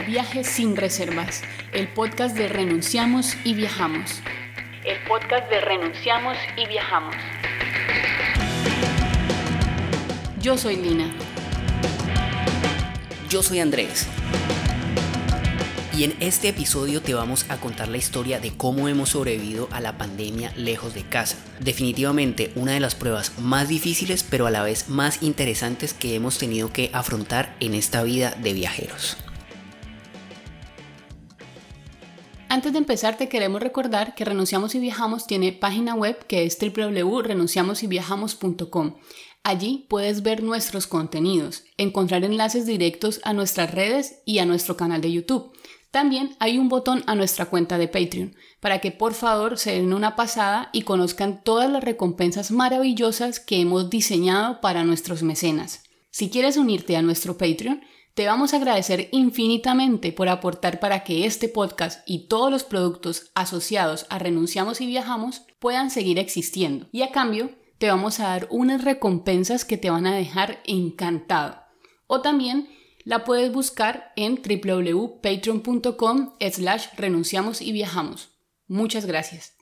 a Viajes sin Reservas, el podcast de Renunciamos y Viajamos. El podcast de Renunciamos y Viajamos. Yo soy Lina. Yo soy Andrés. Y en este episodio te vamos a contar la historia de cómo hemos sobrevivido a la pandemia lejos de casa. Definitivamente una de las pruebas más difíciles pero a la vez más interesantes que hemos tenido que afrontar en esta vida de viajeros. Antes de empezar te queremos recordar que Renunciamos y Viajamos tiene página web que es www.renunciamosyviajamos.com. Allí puedes ver nuestros contenidos, encontrar enlaces directos a nuestras redes y a nuestro canal de YouTube. También hay un botón a nuestra cuenta de Patreon para que por favor se den una pasada y conozcan todas las recompensas maravillosas que hemos diseñado para nuestros mecenas. Si quieres unirte a nuestro Patreon, te vamos a agradecer infinitamente por aportar para que este podcast y todos los productos asociados a Renunciamos y Viajamos puedan seguir existiendo. Y a cambio, te vamos a dar unas recompensas que te van a dejar encantado. O también la puedes buscar en www.patreon.com slash renunciamos y viajamos. Muchas gracias.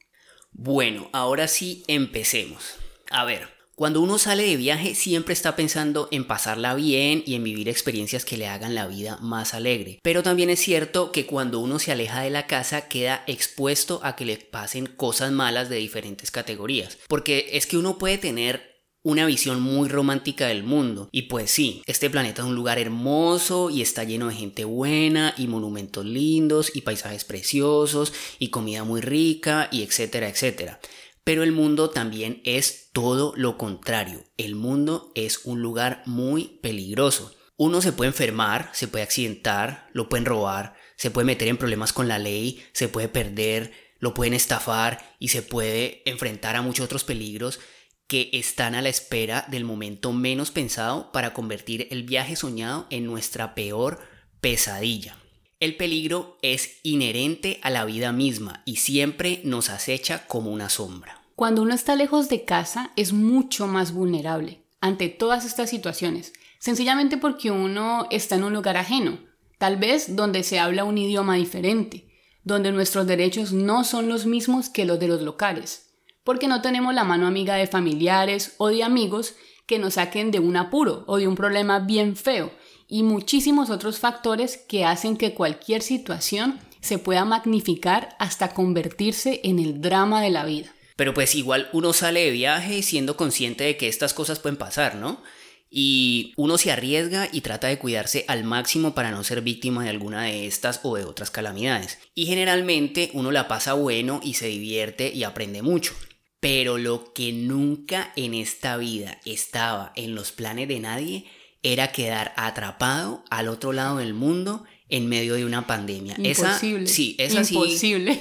Bueno, ahora sí empecemos. A ver, cuando uno sale de viaje siempre está pensando en pasarla bien y en vivir experiencias que le hagan la vida más alegre. Pero también es cierto que cuando uno se aleja de la casa queda expuesto a que le pasen cosas malas de diferentes categorías. Porque es que uno puede tener una visión muy romántica del mundo. Y pues sí, este planeta es un lugar hermoso y está lleno de gente buena y monumentos lindos y paisajes preciosos y comida muy rica y etcétera, etcétera. Pero el mundo también es todo lo contrario. El mundo es un lugar muy peligroso. Uno se puede enfermar, se puede accidentar, lo pueden robar, se puede meter en problemas con la ley, se puede perder, lo pueden estafar y se puede enfrentar a muchos otros peligros que están a la espera del momento menos pensado para convertir el viaje soñado en nuestra peor pesadilla. El peligro es inherente a la vida misma y siempre nos acecha como una sombra. Cuando uno está lejos de casa es mucho más vulnerable ante todas estas situaciones, sencillamente porque uno está en un lugar ajeno, tal vez donde se habla un idioma diferente, donde nuestros derechos no son los mismos que los de los locales porque no tenemos la mano amiga de familiares o de amigos que nos saquen de un apuro o de un problema bien feo y muchísimos otros factores que hacen que cualquier situación se pueda magnificar hasta convertirse en el drama de la vida. Pero pues igual uno sale de viaje siendo consciente de que estas cosas pueden pasar, ¿no? Y uno se arriesga y trata de cuidarse al máximo para no ser víctima de alguna de estas o de otras calamidades. Y generalmente uno la pasa bueno y se divierte y aprende mucho. Pero lo que nunca en esta vida estaba en los planes de nadie era quedar atrapado al otro lado del mundo en medio de una pandemia. Imposible. Esa, sí, esa Imposible.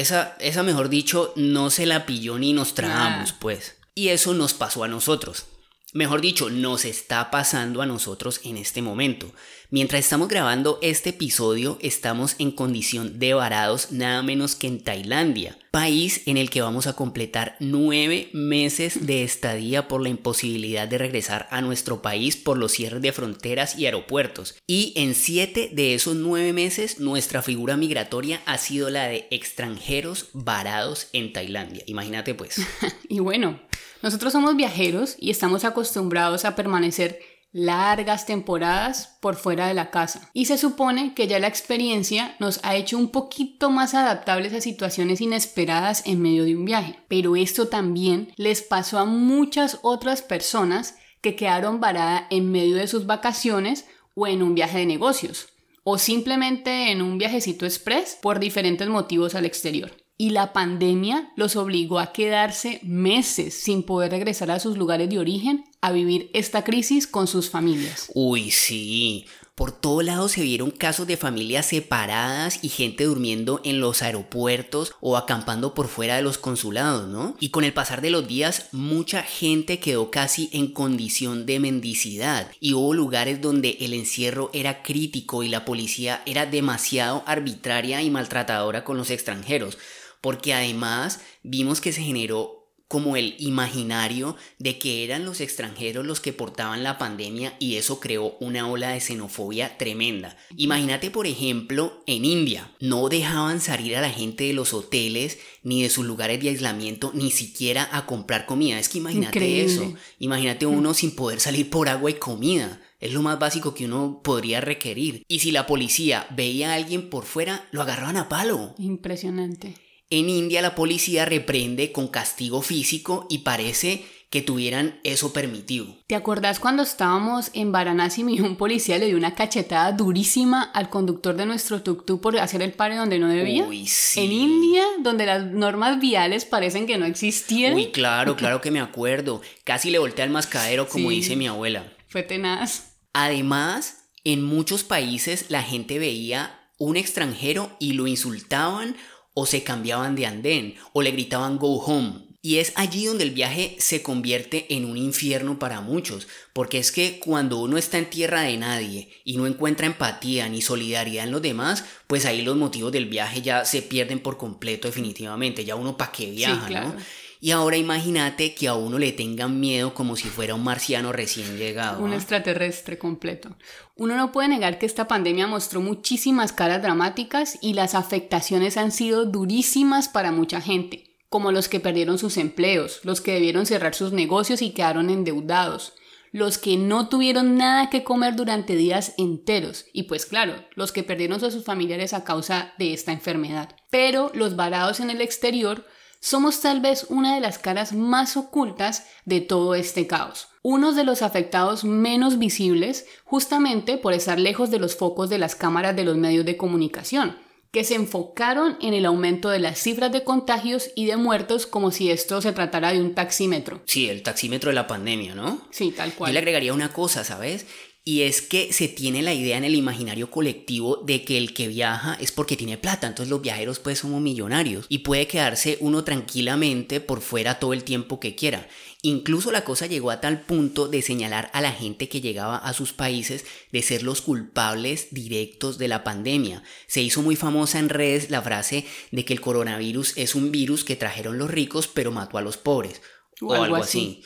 Esa, esa, mejor dicho, no se la pilló ni nos tragamos, pues. Y eso nos pasó a nosotros. Mejor dicho, nos está pasando a nosotros en este momento. Mientras estamos grabando este episodio, estamos en condición de varados nada menos que en Tailandia, país en el que vamos a completar nueve meses de estadía por la imposibilidad de regresar a nuestro país por los cierres de fronteras y aeropuertos. Y en siete de esos nueve meses, nuestra figura migratoria ha sido la de extranjeros varados en Tailandia. Imagínate pues. y bueno, nosotros somos viajeros y estamos acostumbrados a permanecer largas temporadas por fuera de la casa. Y se supone que ya la experiencia nos ha hecho un poquito más adaptables a situaciones inesperadas en medio de un viaje. Pero esto también les pasó a muchas otras personas que quedaron varadas en medio de sus vacaciones o en un viaje de negocios o simplemente en un viajecito express por diferentes motivos al exterior y la pandemia los obligó a quedarse meses sin poder regresar a sus lugares de origen a vivir esta crisis con sus familias. Uy, sí. Por todo lado se vieron casos de familias separadas y gente durmiendo en los aeropuertos o acampando por fuera de los consulados, ¿no? Y con el pasar de los días, mucha gente quedó casi en condición de mendicidad y hubo lugares donde el encierro era crítico y la policía era demasiado arbitraria y maltratadora con los extranjeros porque además vimos que se generó como el imaginario de que eran los extranjeros los que portaban la pandemia y eso creó una ola de xenofobia tremenda. Imagínate, por ejemplo, en India, no dejaban salir a la gente de los hoteles ni de sus lugares de aislamiento, ni siquiera a comprar comida. Es que imagínate eso. Imagínate uno sin poder salir por agua y comida. Es lo más básico que uno podría requerir. Y si la policía veía a alguien por fuera, lo agarraban a palo. Impresionante. En India la policía reprende con castigo físico y parece que tuvieran eso permitido. ¿Te acordás cuando estábamos en Varanasi y un policía le dio una cachetada durísima al conductor de nuestro tuk-tuk por hacer el pare donde no debía? Uy, sí. En India, donde las normas viales parecen que no existían. Uy, claro, claro que me acuerdo. Casi le voltea el mascadero, como Sí. dice mi abuela. Fue tenaz. Además, en muchos países la gente veía un extranjero y lo insultaban o se cambiaban de andén o le gritaban go home. Y es allí donde el viaje se convierte en un infierno para muchos, porque es que cuando uno está en tierra de nadie y no encuentra empatía ni solidaridad en los demás, pues ahí los motivos del viaje ya se pierden por completo definitivamente, ya uno para qué viaja, claro. ¿no? Y ahora imagínate que a uno le tengan miedo como si fuera un marciano recién llegado. Un ¿ah? extraterrestre completo. Uno no puede negar que esta pandemia mostró muchísimas caras dramáticas y las afectaciones han sido durísimas para mucha gente, como los que perdieron sus empleos, los que debieron cerrar sus negocios y quedaron endeudados, los que no tuvieron nada que comer durante días enteros y pues claro, los que perdieron a sus familiares a causa de esta enfermedad. Pero los varados en el exterior somos tal vez una de las caras más ocultas de todo este caos. Unos de los afectados menos visibles justamente por estar lejos de los focos de las cámaras de los medios de comunicación, que se enfocaron en el aumento de las cifras de contagios y de muertos como si esto se tratara de un taxímetro. Sí, el taxímetro de la pandemia, ¿no? Sí, tal Yo cual. le agregaría una cosa, ¿sabes? Y es que se tiene la idea en el imaginario colectivo de que el que viaja es porque tiene plata, entonces los viajeros pues somos millonarios y puede quedarse uno tranquilamente por fuera todo el tiempo que quiera. Incluso la cosa llegó a tal punto de señalar a la gente que llegaba a sus países de ser los culpables directos de la pandemia. Se hizo muy famosa en redes la frase de que el coronavirus es un virus que trajeron los ricos pero mató a los pobres. O, algo, así.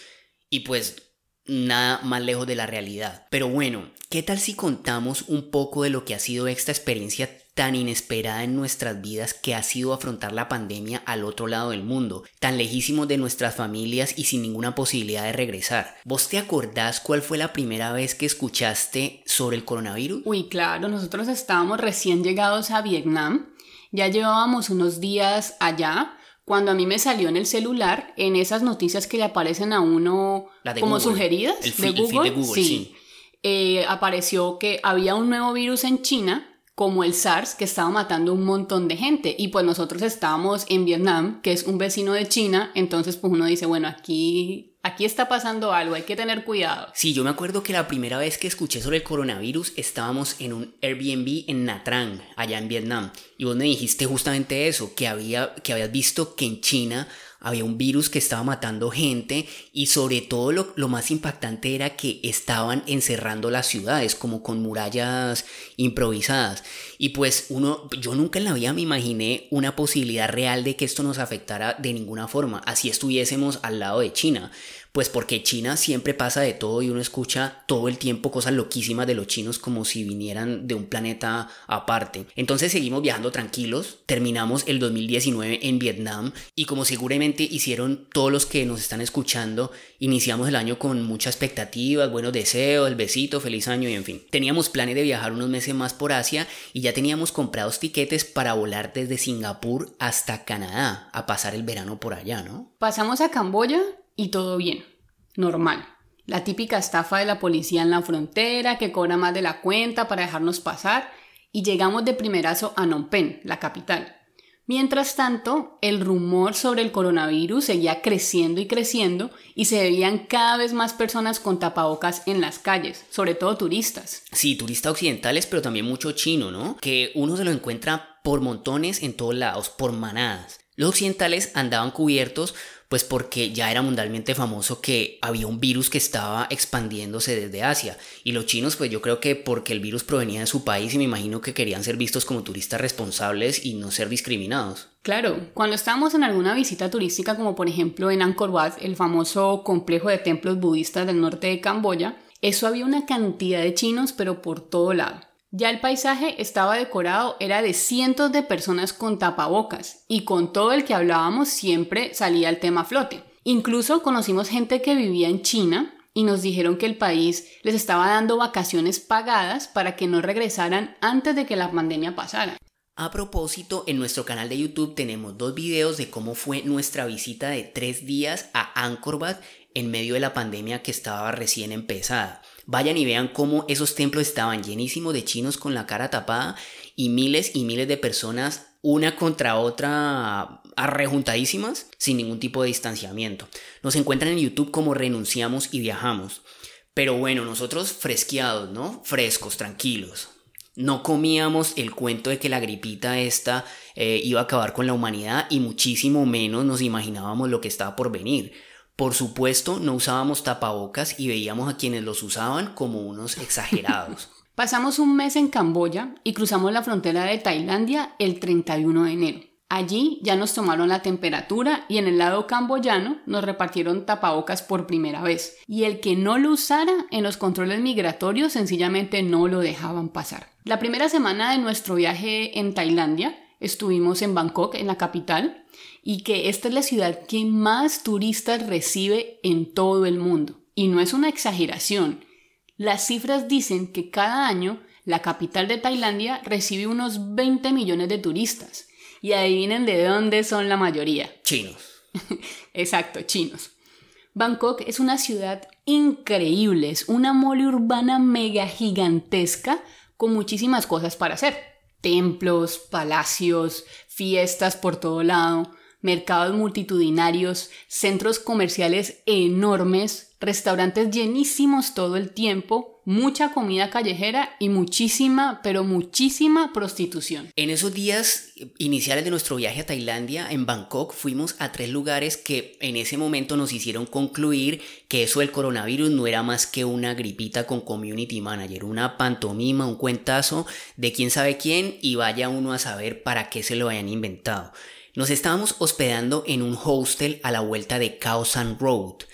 Y pues nada más lejos de la realidad. Pero bueno, ¿qué tal si contamos un poco de lo que ha sido esta experiencia tan inesperada en nuestras vidas que ha sido afrontar la pandemia al otro lado del mundo, tan lejísimos de nuestras familias y sin ninguna posibilidad de regresar? ¿Vos te acordás cuál fue la primera vez que escuchaste sobre el coronavirus? Uy, claro, nosotros estábamos recién llegados a Vietnam, ya llevábamos unos días allá, cuando a mí me salió en el celular, en esas noticias que le aparecen a uno como Google. sugeridas El de feed- el feed Google, de Google, sí. eh, apareció que había un nuevo virus en China como el SARS que estaba matando un montón de gente y pues nosotros estábamos en Vietnam que es un vecino de China entonces pues uno dice bueno aquí aquí está pasando algo hay que tener cuidado Sí, yo me acuerdo que la primera vez que escuché sobre el coronavirus estábamos en un Airbnb en Nha Trang, allá en Vietnam, y vos me dijiste justamente eso, que había que habías visto que en China había un virus que estaba matando gente y sobre todo lo, lo más impactante era que estaban encerrando las ciudades como con murallas improvisadas. Y pues uno, yo nunca en la vida me imaginé una posibilidad real de que esto nos afectara de ninguna forma, así estuviésemos al lado de China. Pues porque China siempre pasa de todo y uno escucha todo el tiempo cosas loquísimas de los chinos como si vinieran de un planeta aparte. Entonces seguimos viajando tranquilos, terminamos el 2019 en Vietnam y como seguramente hicieron todos los que nos están escuchando, iniciamos el año con muchas expectativas, buenos deseos, el besito, feliz año y en fin. Teníamos planes de viajar unos meses más por Asia y ya teníamos comprados tiquetes para volar desde Singapur hasta Canadá a pasar el verano por allá, ¿no? Pasamos a Camboya y todo bien, normal. La típica estafa de la policía en la frontera que cobra más de la cuenta para dejarnos pasar y llegamos de primerazo a Phnom Penh, la capital. Mientras tanto, el rumor sobre el coronavirus seguía creciendo y creciendo y se veían cada vez más personas con tapabocas en las calles, sobre todo turistas. Sí, turistas occidentales, pero también mucho chino, ¿no? Que uno se lo encuentra por montones en todos lados, por manadas. Los occidentales andaban cubiertos pues porque ya era mundialmente famoso que había un virus que estaba expandiéndose desde Asia. Y los chinos, pues yo creo que porque el virus provenía de su país y me imagino que querían ser vistos como turistas responsables y no ser discriminados. Claro, cuando estábamos en alguna visita turística, como por ejemplo en Angkor Wat, el famoso complejo de templos budistas del norte de Camboya, eso había una cantidad de chinos, pero por todo lado. Ya el paisaje estaba decorado, era de cientos de personas con tapabocas y con todo el que hablábamos siempre salía el tema flote. Incluso conocimos gente que vivía en China y nos dijeron que el país les estaba dando vacaciones pagadas para que no regresaran antes de que la pandemia pasara. A propósito, en nuestro canal de YouTube tenemos dos videos de cómo fue nuestra visita de tres días a Angkor Wat en medio de la pandemia que estaba recién empezada. Vayan y vean cómo esos templos estaban llenísimos de chinos con la cara tapada y miles y miles de personas una contra otra arrejuntadísimas sin ningún tipo de distanciamiento. Nos encuentran en YouTube como renunciamos y viajamos. Pero bueno, nosotros fresqueados, ¿no? Frescos, tranquilos. No comíamos el cuento de que la gripita esta eh, iba a acabar con la humanidad y muchísimo menos nos imaginábamos lo que estaba por venir. Por supuesto, no usábamos tapabocas y veíamos a quienes los usaban como unos exagerados. Pasamos un mes en Camboya y cruzamos la frontera de Tailandia el 31 de enero. Allí ya nos tomaron la temperatura y en el lado camboyano nos repartieron tapabocas por primera vez. Y el que no lo usara en los controles migratorios sencillamente no lo dejaban pasar. La primera semana de nuestro viaje en Tailandia estuvimos en Bangkok, en la capital, y que esta es la ciudad que más turistas recibe en todo el mundo. Y no es una exageración. Las cifras dicen que cada año la capital de Tailandia recibe unos 20 millones de turistas. Y adivinen de dónde son la mayoría. Chinos. Exacto, chinos. Bangkok es una ciudad increíble, es una mole urbana mega gigantesca con muchísimas cosas para hacer. Templos, palacios, fiestas por todo lado, mercados multitudinarios, centros comerciales enormes, restaurantes llenísimos todo el tiempo, mucha comida callejera y muchísima, pero muchísima prostitución. En esos días iniciales de nuestro viaje a Tailandia, en Bangkok, fuimos a tres lugares que en ese momento nos hicieron concluir que eso del coronavirus no era más que una gripita con community manager, una pantomima, un cuentazo de quién sabe quién y vaya uno a saber para qué se lo hayan inventado. Nos estábamos hospedando en un hostel a la vuelta de Khao San Road,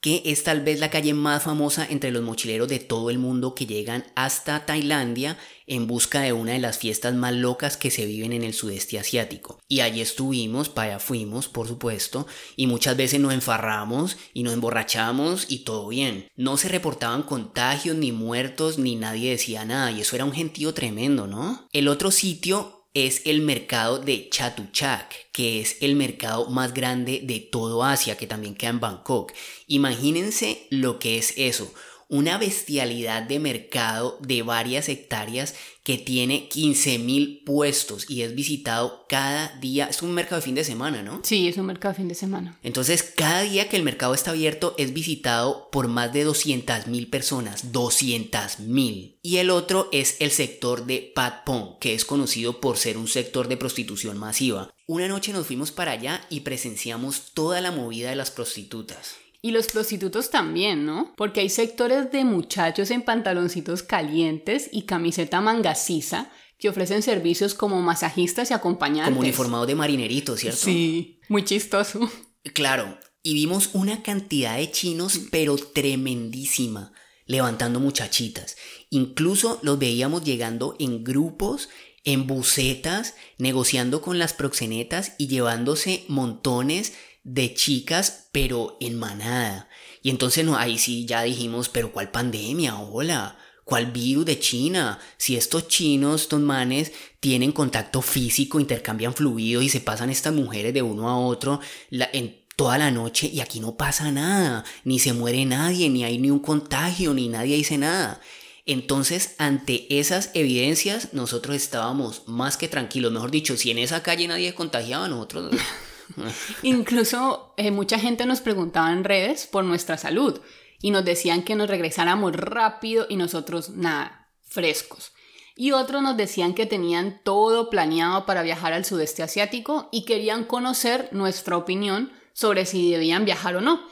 que es tal vez la calle más famosa entre los mochileros de todo el mundo que llegan hasta Tailandia en busca de una de las fiestas más locas que se viven en el sudeste asiático. Y allí estuvimos, para allá fuimos, por supuesto, y muchas veces nos enfarramos y nos emborrachamos y todo bien. No se reportaban contagios, ni muertos, ni nadie decía nada, y eso era un gentío tremendo, ¿no? El otro sitio es el mercado de Chatuchak, que es el mercado más grande de todo Asia, que también queda en Bangkok. Imagínense lo que es eso, una bestialidad de mercado de varias hectáreas que tiene 15.000 puestos y es visitado cada día. Es un mercado de fin de semana, ¿no? Sí, es un mercado de fin de semana. Entonces, cada día que el mercado está abierto es visitado por más de 200.000 personas. 200.000. Y el otro es el sector de Patpong, que es conocido por ser un sector de prostitución masiva. Una noche nos fuimos para allá y presenciamos toda la movida de las prostitutas. Y los prostitutos también, ¿no? Porque hay sectores de muchachos en pantaloncitos calientes y camiseta mangasiza que ofrecen servicios como masajistas y acompañantes. Como uniformados de marinerito, ¿cierto? Sí, muy chistoso. Claro, y vimos una cantidad de chinos, pero tremendísima, levantando muchachitas. Incluso los veíamos llegando en grupos, en bucetas, negociando con las proxenetas y llevándose montones de chicas, pero en manada. Y entonces no, ahí sí ya dijimos, pero ¿cuál pandemia? Hola. ¿Cuál virus de China? Si estos chinos, estos manes, tienen contacto físico, intercambian fluidos y se pasan estas mujeres de uno a otro en toda la noche y aquí no pasa nada, ni se muere nadie, ni hay ni un contagio, ni nadie dice nada. Entonces, ante esas evidencias, nosotros estábamos más que tranquilos. Mejor dicho, si en esa calle nadie contagiaba, nosotros Incluso eh, mucha gente nos preguntaba en redes por nuestra salud y nos decían que nos regresáramos rápido y nosotros nada, frescos. Y otros nos decían que tenían todo planeado para viajar al sudeste asiático y querían conocer nuestra opinión sobre si debían viajar o no.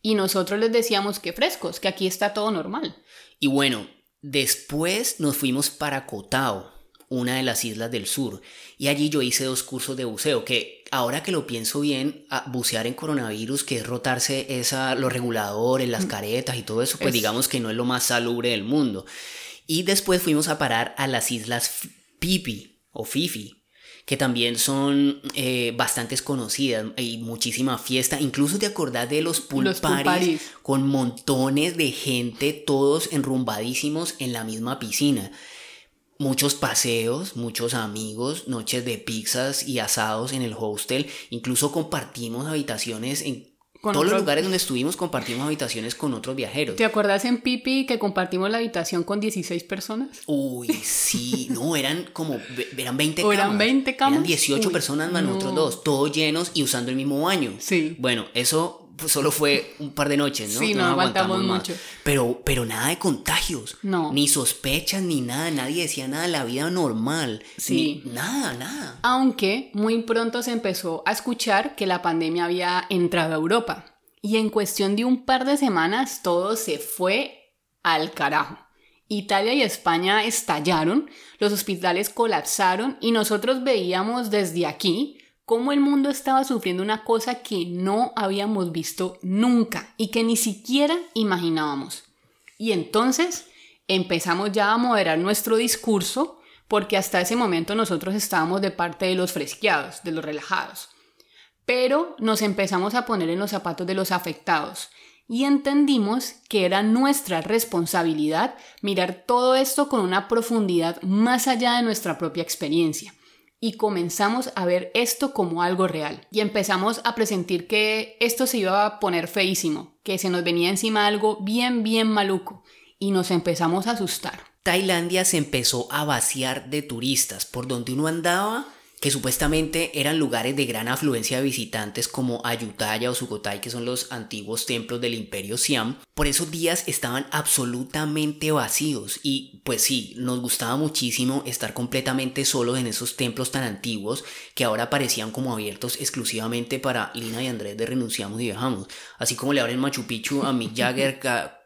Y nosotros les decíamos que frescos, que aquí está todo normal. Y bueno, después nos fuimos para Cotao, una de las islas del sur, y allí yo hice dos cursos de buceo, que ahora que lo pienso bien, bucear en coronavirus, que es rotarse esa, los reguladores, las mm. caretas y todo eso, pues digamos que no es lo más salubre del mundo. Y después fuimos a parar a las islas Pipi o Fifi, que también son eh, bastante conocidas. Hay muchísima fiesta. Incluso te acordás de los pool, con montones de gente, todos enrumbadísimos en la misma piscina. Muchos paseos, muchos amigos, noches de pizzas y asados en el hostel. Incluso compartimos habitaciones en todos los lugares donde estuvimos compartimos habitaciones con otros viajeros. ¿Te acuerdas en Pipi que compartimos la habitación con 16 personas? Uy, sí, no, eran como, eran 20 camas. eran 20 camas. Eran 18 personas más nosotros dos, todos llenos y usando el mismo baño. Sí. Bueno, eso solo fue un par de noches, ¿no? Sí, no, aguantamos, mucho. Pero, pero nada de contagios. No. Ni sospechas, ni nada. Nadie decía nada de la vida normal. Sí. nada, nada. Aunque muy pronto se empezó a escuchar que la pandemia había entrado a Europa. Y en cuestión de un par de semanas todo se fue al carajo. Italia y España estallaron, los hospitales colapsaron y nosotros veíamos desde aquí cómo el mundo estaba sufriendo una cosa que no habíamos visto nunca y que ni siquiera imaginábamos. Y entonces empezamos ya a moderar nuestro discurso porque hasta ese momento nosotros estábamos de parte de los fresqueados, de los relajados. Pero nos empezamos a poner en los zapatos de los afectados y entendimos que era nuestra responsabilidad mirar todo esto con una profundidad más allá de nuestra propia experiencia y comenzamos a ver esto como algo real. Y empezamos a presentir que esto se iba a poner feísimo, que se nos venía encima algo bien, bien maluco. Y nos empezamos a asustar. Tailandia se empezó a vaciar de turistas. Por donde uno andaba, que supuestamente eran lugares de gran afluencia de visitantes como Ayutthaya o Sukhothai, que son los antiguos templos del imperio Siam, por esos días estaban absolutamente vacíos y pues sí, nos gustaba muchísimo estar completamente solos en esos templos tan antiguos que ahora parecían como abiertos exclusivamente para Lina y Andrés de Renunciamos y Viajamos, así como le abren Machu Picchu a Mick Jagger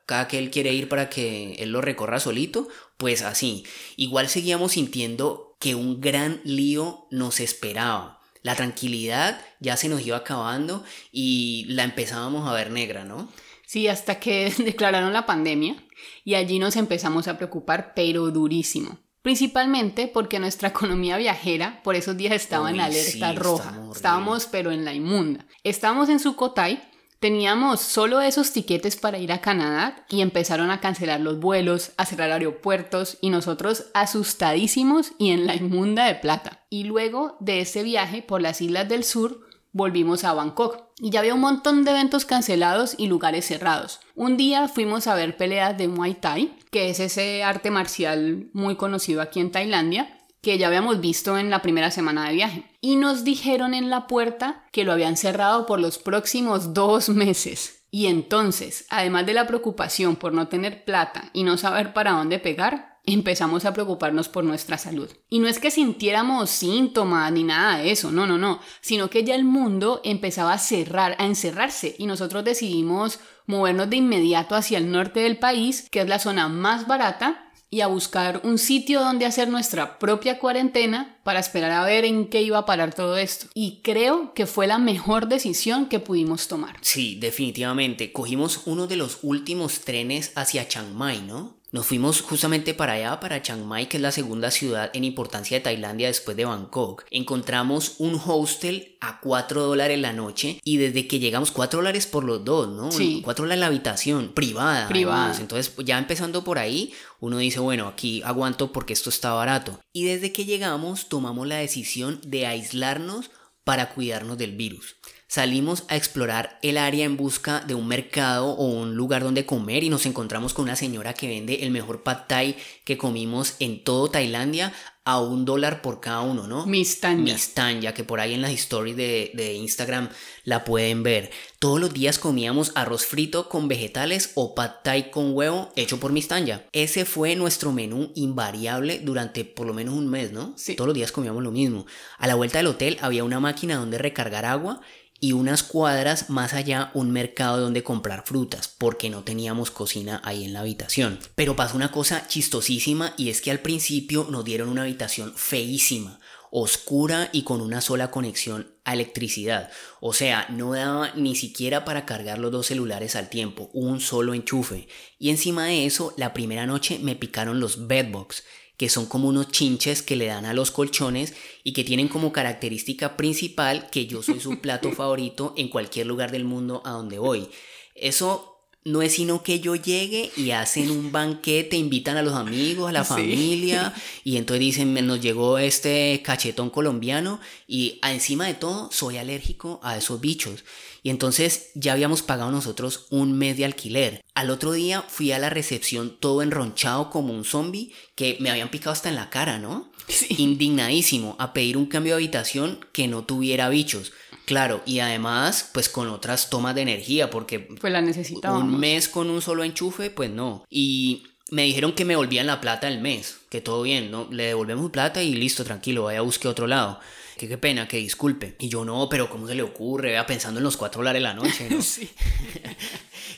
cada que él quiere ir para que él lo recorra solito, pues así. Igual seguíamos sintiendo que un gran lío nos esperaba. La tranquilidad ya se nos iba acabando y la empezábamos a ver negra, ¿no? Sí, hasta que declararon la pandemia y allí nos empezamos a preocupar, pero durísimo. Principalmente porque nuestra economía viajera por esos días estaba en alerta roja. Estábamos, pero en la inmunda. Estábamos en Sukhothai Teníamos solo esos tiquetes para ir a Canadá y empezaron a cancelar los vuelos, a cerrar aeropuertos y nosotros asustadísimos y en la inmunda de plata. Y luego de ese viaje por las islas del sur volvimos a Bangkok y ya había un montón de eventos cancelados y lugares cerrados. Un día fuimos a ver peleas de Muay Thai, que es ese arte marcial muy conocido aquí en Tailandia, que ya habíamos visto en la primera semana de viaje. Y nos dijeron en la puerta que lo habían cerrado por los próximos dos meses. Y entonces, además de la preocupación por no tener plata y no saber para dónde pegar, empezamos a preocuparnos por nuestra salud. Y no es que sintiéramos síntomas ni nada de eso, no, no, no, sino que ya el mundo empezaba a cerrar, a encerrarse y nosotros decidimos movernos de inmediato hacia el norte del país, que es la zona más barata y a buscar un sitio donde hacer nuestra propia cuarentena para esperar a ver en qué iba a parar todo esto. Y creo que fue la mejor decisión que pudimos tomar. Sí, definitivamente. Cogimos uno de los últimos trenes hacia Chiang Mai, ¿no? Nos fuimos justamente para allá, para Chiang Mai, que es la segunda ciudad en importancia de Tailandia después de Bangkok. Encontramos un hostel a 4 dólares la noche y desde que llegamos 4 dólares por los dos, ¿no? Sí. 4 dólares la habitación, privada. Privada. Entonces ya empezando por ahí, uno dice, bueno, aquí aguanto porque esto está barato. Y desde que llegamos tomamos la decisión de aislarnos para cuidarnos del virus. Salimos a explorar el área en busca de un mercado o un lugar donde comer y nos encontramos con una señora que vende el mejor pad thai que comimos en todo Tailandia a un dólar por cada uno, ¿no? Mistanya. Mistanya, que por ahí en las stories de, de, Instagram la pueden ver. Todos los días comíamos arroz frito con vegetales o pad thai con huevo hecho por Mistanya. Ese fue nuestro menú invariable durante por lo menos un mes, ¿no? Sí. Todos los días comíamos lo mismo. A la vuelta del hotel había una máquina donde recargar agua y unas cuadras más allá un mercado donde comprar frutas, porque no teníamos cocina ahí en la habitación. Pero pasó una cosa chistosísima y es que al principio nos dieron una habitación feísima, oscura y con una sola conexión a electricidad. O sea, no daba ni siquiera para cargar los dos celulares al tiempo, un solo enchufe. Y encima de eso, la primera noche me picaron los bedbugs que son como unos chinches que le dan a los colchones y que tienen como característica principal que yo soy su plato favorito en cualquier lugar del mundo a donde voy. Eso no es sino que yo llegue y hacen un banquete, invitan a los amigos, a la familia, y entonces dicen, nos llegó este cachetón colombiano, y encima de todo, soy alérgico a esos bichos. Y entonces ya habíamos pagado nosotros un mes de alquiler. Al otro día fui a la recepción todo enronchado como un zombie que me habían picado hasta en la cara, ¿no? Indignadísimo a pedir un cambio de habitación que no tuviera bichos. Claro, y además, pues con otras tomas de energía, porque pues la. Un mes con un solo enchufe, pues no. Y me dijeron que me volvían la plata el mes, que todo bien, ¿no? Le devolvemos plata y listo, tranquilo, vaya a buscar otro lado que qué pena, que disculpe. Y yo, no, pero ¿cómo se le ocurre? Vea, pensando en los cuatro dólares la noche, ¿no? sí.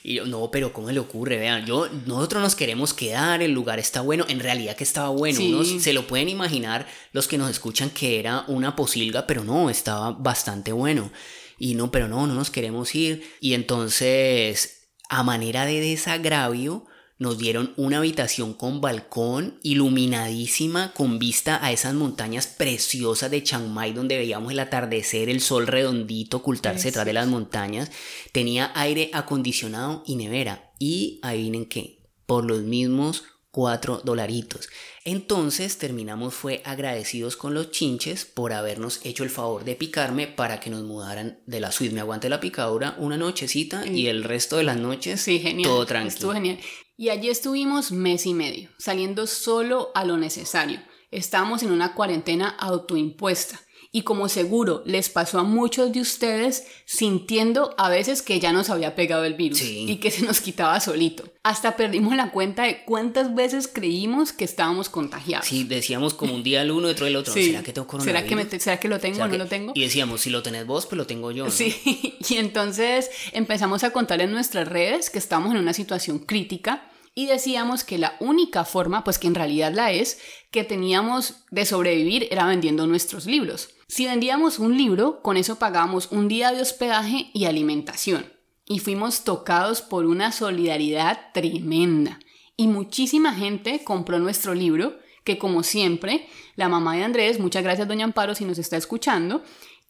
y yo, no, pero ¿cómo le ocurre? Vean, yo, nosotros nos queremos quedar, el lugar está bueno, en realidad que estaba bueno, se lo pueden imaginar los que nos escuchan que era una posilga, pero no, estaba bastante bueno. Y no, pero no, no nos queremos ir. Y entonces, a manera de desagravio, nos dieron una habitación con balcón iluminadísima con vista a esas montañas preciosas de Chiang Mai donde veíamos el atardecer, el sol redondito ocultarse detrás de las montañas. Tenía aire acondicionado y nevera. Y adivinen qué, por los mismos cuatro dolaritos. Entonces terminamos fue agradecidos con los chinches por habernos hecho el favor de picarme para que nos mudaran de la suite. Me aguanté la picadura una nochecita y el resto de las noches sí, genial. todo tranquilo. Estuvo genial. Y allí estuvimos mes y medio, saliendo solo a lo necesario. Estábamos en una cuarentena autoimpuesta. Y como seguro les pasó a muchos de ustedes, sintiendo a veces que ya nos había pegado el virus y que se nos quitaba solito. Hasta perdimos la cuenta de cuántas veces creímos que estábamos contagiados. Sí, decíamos como un día el uno, otro el otro. ¿Será que tengo coronavirus? ¿Será que, ¿será que lo tengo o no lo tengo? Y decíamos, si lo tenés vos, pues lo tengo yo. Sí, y entonces empezamos a contar en nuestras redes que estamos en una situación crítica y decíamos que la única forma, pues que en realidad la es, que teníamos de sobrevivir era vendiendo nuestros libros. Si vendíamos un libro, con eso pagábamos un día de hospedaje y alimentación. Y fuimos tocados por una solidaridad tremenda. Y muchísima gente compró nuestro libro, que como siempre, la mamá de Andrés, muchas gracias doña Amparo si nos está escuchando,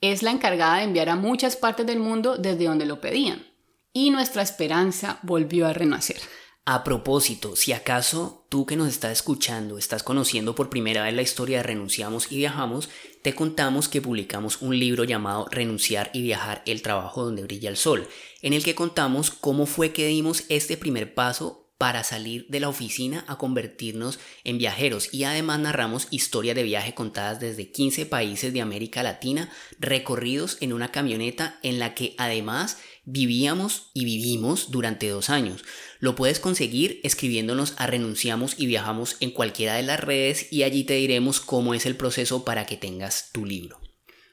es la encargada de enviar a muchas partes del mundo desde donde lo pedían. Y nuestra esperanza volvió a renacer. A propósito, si acaso tú que nos estás escuchando estás conociendo por primera vez la historia de Renunciamos y Viajamos, te contamos que publicamos un libro llamado Renunciar y Viajar, el trabajo donde brilla el sol, en el que contamos cómo fue que dimos este primer paso para salir de la oficina a convertirnos en viajeros y además narramos historias de viaje contadas desde 15 países de América Latina, recorridos en una camioneta en la que además vivíamos y vivimos durante dos años. Lo puedes conseguir escribiéndonos a renunciamos y viajamos en cualquiera de las redes y allí te diremos cómo es el proceso para que tengas tu libro.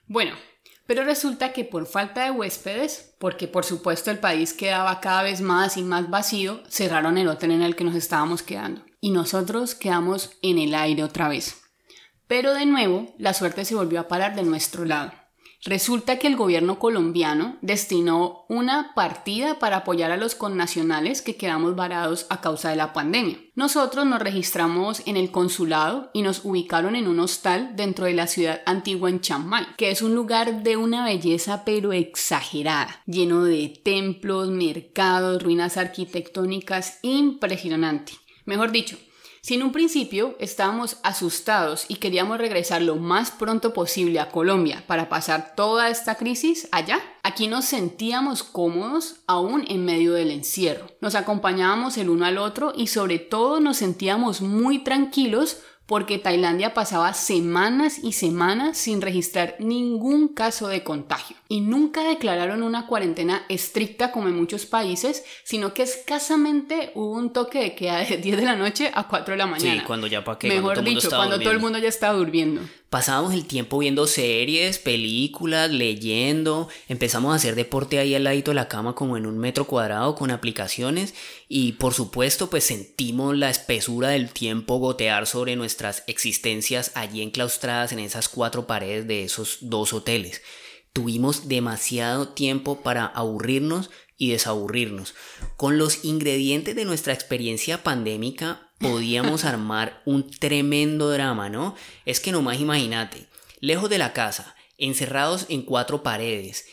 Bueno, pero resulta que por falta de huéspedes, porque por supuesto el país quedaba cada vez más y más vacío, cerraron el hotel en el que nos estábamos quedando. Y nosotros quedamos en el aire otra vez. Pero de nuevo, la suerte se volvió a parar de nuestro lado. Resulta que el gobierno colombiano destinó una partida para apoyar a los connacionales que quedamos varados a causa de la pandemia. Nosotros nos registramos en el consulado y nos ubicaron en un hostal dentro de la ciudad antigua en Chiang Mai, que es un lugar de una belleza pero exagerada, lleno de templos, mercados, ruinas arquitectónicas impresionante. Mejor dicho, si en un principio estábamos asustados y queríamos regresar lo más pronto posible a Colombia para pasar toda esta crisis allá, aquí nos sentíamos cómodos aún en medio del encierro. Nos acompañábamos el uno al otro y sobre todo nos sentíamos muy tranquilos porque Tailandia pasaba semanas y semanas sin registrar ningún caso de contagio. Y nunca declararon una cuarentena estricta como en muchos países, sino que escasamente hubo un toque de queda de 10 de la noche a 4 de la mañana. Sí, cuando ya para qué. Mejor dicho, cuando todo el mundo ya estaba durmiendo. Pasábamos el tiempo viendo series, películas, leyendo, empezamos a hacer deporte ahí al ladito de la cama como en un metro cuadrado con aplicaciones y por supuesto pues sentimos la espesura del tiempo gotear sobre nuestras existencias allí enclaustradas en esas cuatro paredes de esos dos hoteles. Tuvimos demasiado tiempo para aburrirnos y desaburrirnos. Con los ingredientes de nuestra experiencia pandémica podíamos armar un tremendo drama, ¿no? Es que nomás imagínate, lejos de la casa, encerrados en cuatro paredes,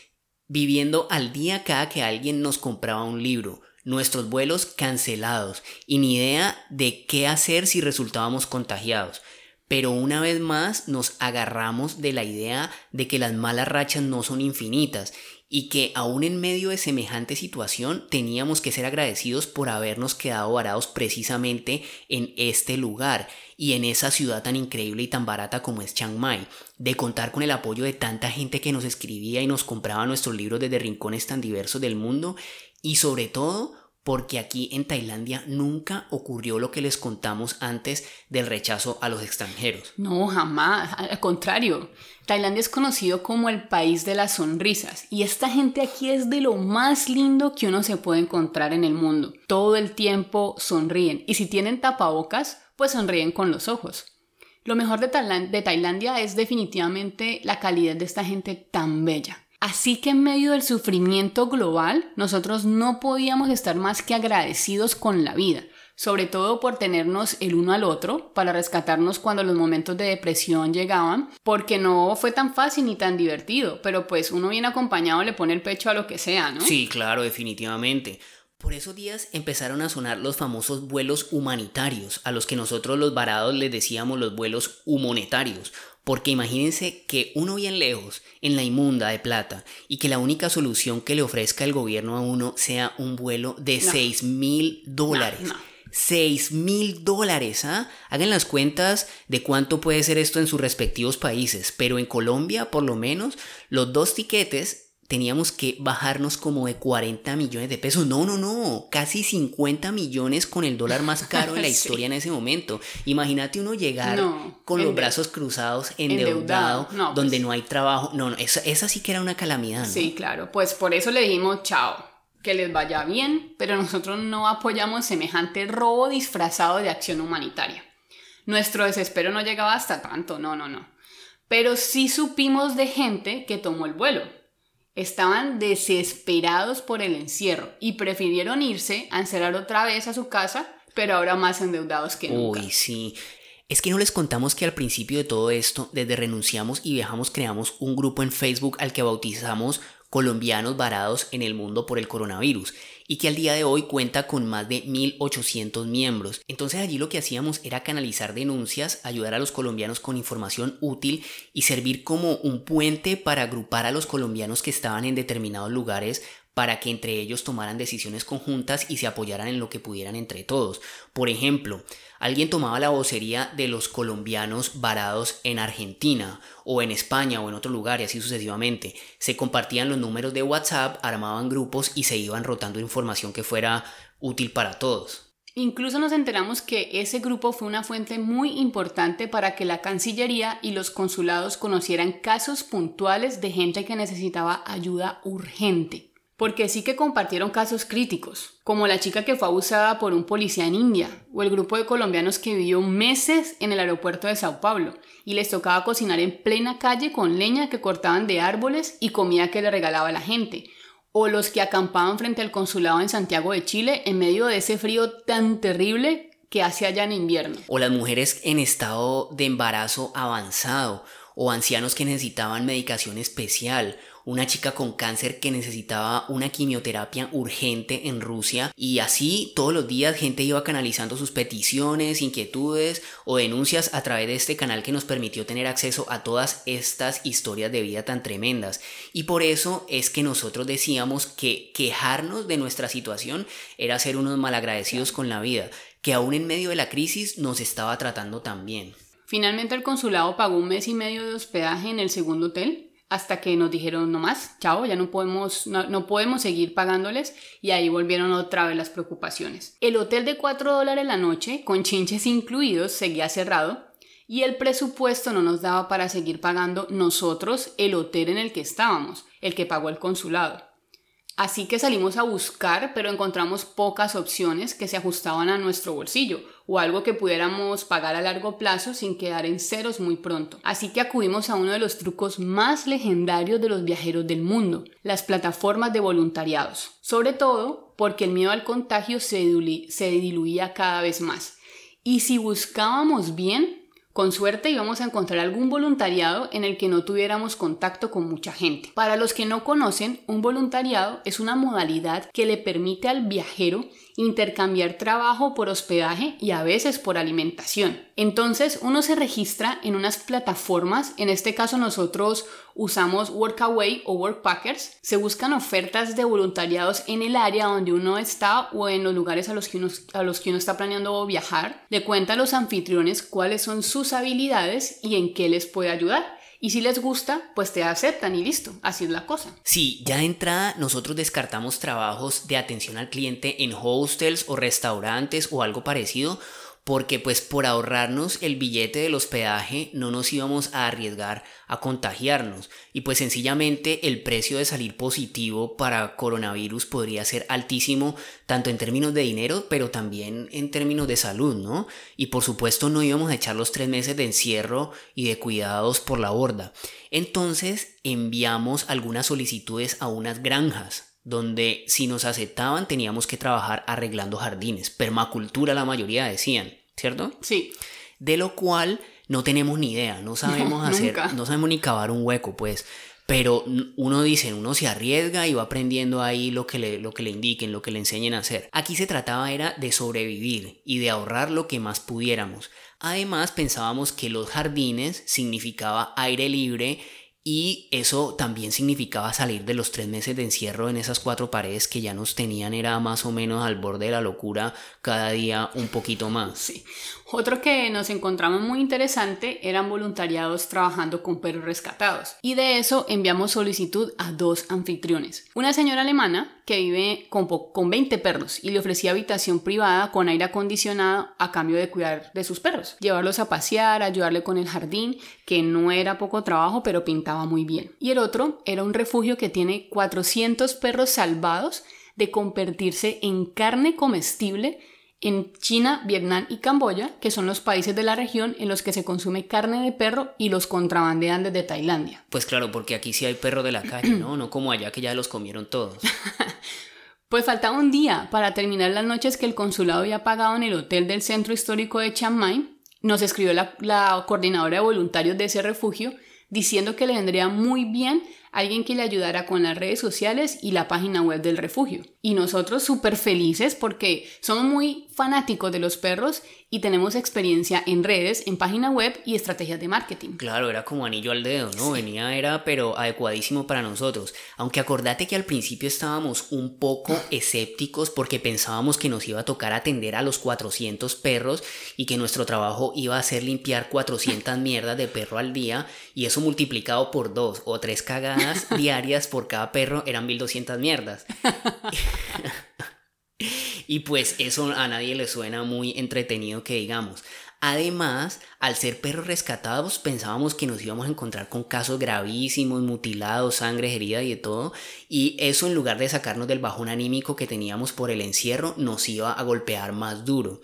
viviendo al día cada que alguien nos compraba un libro, nuestros vuelos cancelados y ni idea de qué hacer si resultábamos contagiados. Pero una vez más nos agarramos de la idea de que las malas rachas no son infinitas y que aún en medio de semejante situación teníamos que ser agradecidos por habernos quedado varados precisamente en este lugar y en esa ciudad tan increíble y tan barata como es Chiang Mai, de contar con el apoyo de tanta gente que nos escribía y nos compraba nuestros libros desde rincones tan diversos del mundo y sobre todo porque aquí en Tailandia nunca ocurrió lo que les contamos antes del rechazo a los extranjeros. No, jamás, al contrario. Tailandia es conocido como el país de las sonrisas y esta gente aquí es de lo más lindo que uno se puede encontrar en el mundo. Todo el tiempo sonríen y si tienen tapabocas, pues sonríen con los ojos. Lo mejor de, Tailandia es definitivamente la calidad de esta gente tan bella. Así que en medio del sufrimiento global, nosotros no podíamos estar más que agradecidos con la vida, sobre todo por tenernos el uno al otro para rescatarnos cuando los momentos de depresión llegaban, porque no fue tan fácil ni tan divertido, pero pues uno bien acompañado le pone el pecho a lo que sea, ¿no? Sí, claro, definitivamente. Por esos días empezaron a sonar los famosos vuelos humanitarios, a los que nosotros los varados les decíamos los vuelos humonetarios, porque imagínense que uno bien lejos, en la inmunda de plata, y que la única solución que le ofrezca el gobierno a uno sea un vuelo de 6 mil dólares. 6 mil dólares, ¿ah? Hagan las cuentas de cuánto puede ser esto en sus respectivos países, pero en Colombia, por lo menos, los dos tiquetes teníamos que bajarnos como de 40 millones de pesos. No, no, no, casi 50 millones con el dólar más caro de la historia en ese momento. Imagínate uno llegar con los brazos cruzados, endeudado, donde pues no hay trabajo. No, no, esa, esa, sí que era una calamidad. Sí, claro, pues por eso le dijimos chao. Que les vaya bien, pero nosotros no apoyamos semejante robo disfrazado de acción humanitaria. Nuestro desespero no llegaba hasta tanto, no, no, no. Pero sí supimos de gente que tomó el vuelo Estaban desesperados por el encierro y prefirieron irse a encerrar otra vez a su casa, pero ahora más endeudados que nunca. Uy, sí. Es que no les contamos que al principio de todo esto, desde renunciamos y viajamos, creamos un grupo en Facebook al que bautizamos colombianos varados en el mundo por el coronavirus y que al día de hoy cuenta con más de 1.800 miembros. Entonces allí lo que hacíamos era canalizar denuncias, ayudar a los colombianos con información útil y servir como un puente para agrupar a los colombianos que estaban en determinados lugares para que entre ellos tomaran decisiones conjuntas y se apoyaran en lo que pudieran entre todos. Por ejemplo, alguien tomaba la vocería de los colombianos varados en Argentina o en España o en otro lugar y así sucesivamente. Se compartían los números de WhatsApp, armaban grupos y se iban rotando información que fuera útil para todos. Incluso nos enteramos que ese grupo fue una fuente muy importante para que la Cancillería y los consulados conocieran casos puntuales de gente que necesitaba ayuda urgente porque sí que compartieron casos críticos, como la chica que fue abusada por un policía en India, o el grupo de colombianos que vivió meses en el aeropuerto de Sao Paulo y les tocaba cocinar en plena calle con leña que cortaban de árboles y comida que le regalaba la gente, o los que acampaban frente al consulado en Santiago de Chile en medio de ese frío tan terrible que hace allá en invierno. O las mujeres en estado de embarazo avanzado, o ancianos que necesitaban medicación especial, una chica con cáncer que necesitaba una quimioterapia urgente en Rusia y así todos los días gente iba canalizando sus peticiones, inquietudes o denuncias a través de este canal que nos permitió tener acceso a todas estas historias de vida tan tremendas. Y por eso es que nosotros decíamos que quejarnos de nuestra situación era ser unos malagradecidos con la vida, que aún en medio de la crisis nos estaba tratando tan bien. Finalmente el consulado pagó un mes y medio de hospedaje en el segundo hotel hasta que nos dijeron no más, chao, ya no podemos, no, podemos seguir pagándoles y ahí volvieron otra vez las preocupaciones. El hotel de 4 dólares la noche, con chinches incluidos, seguía cerrado y el presupuesto no nos daba para seguir pagando nosotros el hotel en el que estábamos, el que pagó el consulado. Así que salimos a buscar, pero encontramos pocas opciones que se ajustaban a nuestro bolsillo o algo que pudiéramos pagar a largo plazo sin quedar en ceros muy pronto. Así que acudimos a uno de los trucos más legendarios de los viajeros del mundo, las plataformas de voluntariados. Sobre todo porque el miedo al contagio se, diluía cada vez más. Y si buscábamos bien, con suerte íbamos a encontrar algún voluntariado en el que no tuviéramos contacto con mucha gente. Para los que no conocen, un voluntariado es una modalidad que le permite al viajero intercambiar trabajo por hospedaje y a veces por alimentación. Entonces uno se registra en unas plataformas, en este caso nosotros usamos Workaway o Workpackers, se buscan ofertas de voluntariados en el área donde uno está o en los lugares a los que uno, a los que uno está planeando viajar, le cuenta a los anfitriones cuáles son sus habilidades y en qué les puede ayudar. Y si les gusta, pues te aceptan y listo, así es la cosa. Sí, ya de entrada nosotros descartamos trabajos de atención al cliente en hostels o restaurantes o algo parecido porque pues por ahorrarnos el billete del hospedaje no nos íbamos a arriesgar a contagiarnos y pues sencillamente el precio de salir positivo para coronavirus podría ser altísimo tanto en términos de dinero pero también en términos de salud, ¿no? Y por supuesto no íbamos a echar los tres meses de encierro y de cuidados por la borda. Entonces enviamos algunas solicitudes a unas granjas donde si nos aceptaban teníamos que trabajar arreglando jardines, permacultura la mayoría decían, ¿cierto? Sí. De lo cual no tenemos ni idea, no sabemos hacer, no sabemos ni cavar un hueco, pues. Pero uno dice, uno se arriesga y va aprendiendo ahí lo que, le, lo que le indiquen, lo que le enseñen a hacer. Aquí se trataba era de sobrevivir y de ahorrar lo que más pudiéramos. Además pensábamos que los jardines significaba aire libre y eso también significaba salir de los tres meses de encierro en esas cuatro paredes que ya nos tenían, era más o menos al borde de la locura, cada día un poquito más. Otro que nos encontramos muy interesante eran voluntariados trabajando con perros rescatados. Y de eso enviamos solicitud a dos anfitriones. Una señora alemana que vive con, con 20 perros y le ofrecía habitación privada con aire acondicionado a cambio de cuidar de sus perros. Llevarlos a pasear, ayudarle con el jardín, que no era poco trabajo, pero pintaba muy bien. Y el otro era un refugio que tiene 400 perros salvados de convertirse en carne comestible en China, Vietnam y Camboya, que son los países de la región en los que se consume carne de perro y los contrabandean desde Tailandia. Pues claro, porque aquí sí hay perro de la calle, ¿no? No como allá que ya los comieron todos. pues faltaba un día para terminar las noches que el consulado había pagado en el hotel del centro histórico de Chiang Mai. Nos escribió la, la coordinadora de voluntarios de ese refugio diciendo que le vendría muy bien alguien que le ayudara con las redes sociales y la página web del refugio. Y nosotros súper felices porque somos muy fanáticos de los perros y tenemos experiencia en redes, en página web y estrategias de marketing. Claro, era como anillo al dedo, ¿no? Venía, era, pero adecuadísimo para nosotros. Aunque acordate que al principio estábamos un poco escépticos porque pensábamos que nos iba a tocar atender a los 400 perros y que nuestro trabajo iba a ser limpiar 400 mierdas de perro al día y eso multiplicado por dos o tres cagadas diarias por cada perro eran 1200 mierdas. y pues eso a nadie le suena muy entretenido que digamos. Además, al ser perros rescatados, pensábamos que nos íbamos a encontrar con casos gravísimos, mutilados, sangre, herida y de todo. Y eso en lugar de sacarnos del bajón anímico que teníamos por el encierro, nos iba a golpear más duro.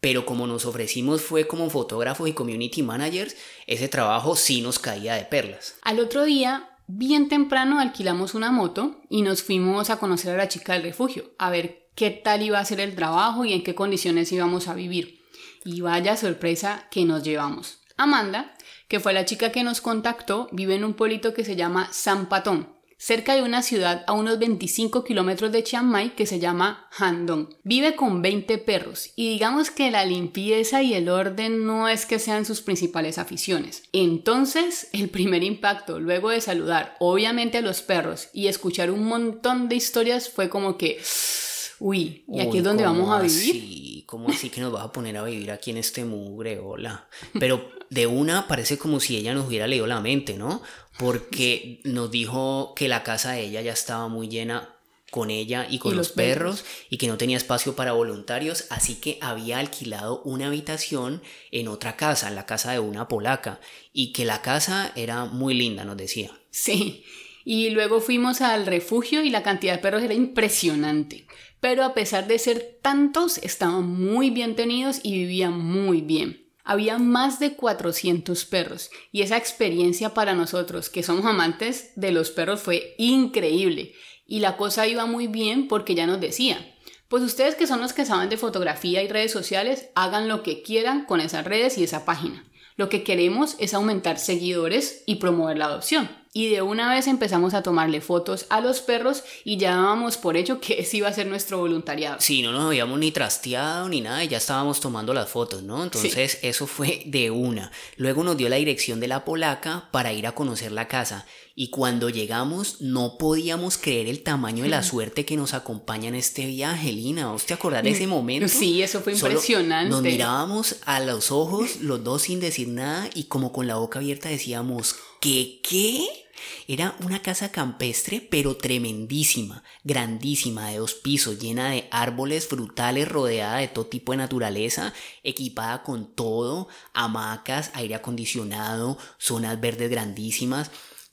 Pero como nos ofrecimos fue como fotógrafos y community managers, ese trabajo sí nos caía de perlas. Al otro día bien temprano alquilamos una moto y nos fuimos a conocer a la chica del refugio, a ver qué tal iba a ser el trabajo y en qué condiciones íbamos a vivir. Y vaya sorpresa que nos llevamos. Amanda, que fue la chica que nos contactó, vive en un pueblito que se llama San Patón, cerca de una ciudad a unos 25 kilómetros de Chiang Mai que se llama Handong. Vive con 20 perros y digamos que la limpieza y el orden no es que sean sus principales aficiones. Entonces, el primer impacto luego de saludar obviamente a los perros y escuchar un montón de historias fue como que... Uy, ¿y aquí es donde vamos a vivir? ¿Cómo así que nos vas a poner a vivir aquí en este mugre? Hola. Pero de una parece como si ella nos hubiera leído la mente, ¿no? Porque nos dijo que la casa de ella ya estaba muy llena con ella y con los, perros, y que no tenía espacio para voluntarios, así que había alquilado una habitación en otra casa, en la casa de una polaca, y que la casa era muy linda, nos decía. Sí, y luego fuimos al refugio y la cantidad de perros era impresionante. Pero a pesar de ser tantos, estaban muy bien tenidos y vivían muy bien. Había más de 400 perros y esa experiencia para nosotros que somos amantes de los perros fue increíble. Y la cosa iba muy bien porque ya nos decía, pues ustedes que son los que saben de fotografía y redes sociales, hagan lo que quieran con esas redes y esa página. Lo que queremos es aumentar seguidores y promover la adopción y de una vez empezamos a tomarle fotos a los perros y ya dábamos por hecho que ese iba a ser nuestro voluntariado. Sí, no nos habíamos ni trasteado ni nada y ya estábamos tomando las fotos, ¿no? Entonces eso fue de una. Luego nos dio la dirección de la polaca para ir a conocer la casa y cuando llegamos no podíamos creer el tamaño de la suerte que nos acompaña en este viaje, Lina. ¿Vos te acordás de ese momento? Sí, eso fue impresionante. nos mirábamos a los ojos, los dos sin decir nada y como con la boca abierta decíamos, ¿qué qué? Era una casa campestre pero tremendísima, grandísima, de dos pisos, llena de árboles frutales, rodeada de todo tipo de naturaleza, equipada con todo, hamacas, aire acondicionado, zonas verdes grandísimas.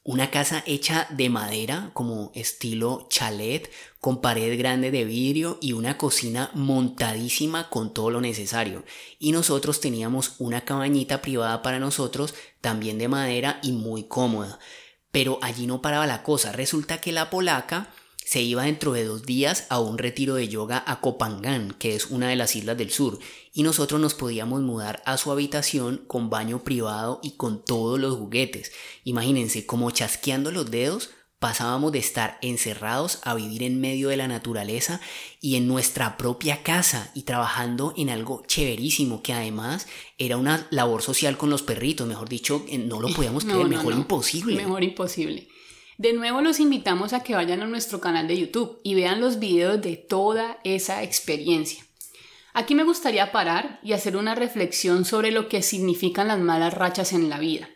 Una casa hecha de madera, como estilo chalet, con pared grande de vidrio y una cocina montadísima con todo lo necesario. Y nosotros teníamos una cabañita privada para nosotros, también de madera y muy cómoda. Pero allí no paraba la cosa. Resulta que la polaca se iba dentro de dos días a un retiro de yoga a Copangán, que es una de las islas del sur, y nosotros nos podíamos mudar a su habitación con baño privado y con todos los juguetes. Imagínense, como chasqueando los dedos, pasábamos de estar encerrados a vivir en medio de la naturaleza y en nuestra propia casa y trabajando en algo chéverísimo que además era una labor social con los perritos, mejor dicho, no lo podíamos creer, mejor imposible. Mejor imposible. De nuevo los invitamos a que vayan a nuestro canal de YouTube y vean los videos de toda esa experiencia. Aquí me gustaría parar y hacer una reflexión sobre lo que significan las malas rachas en la vida.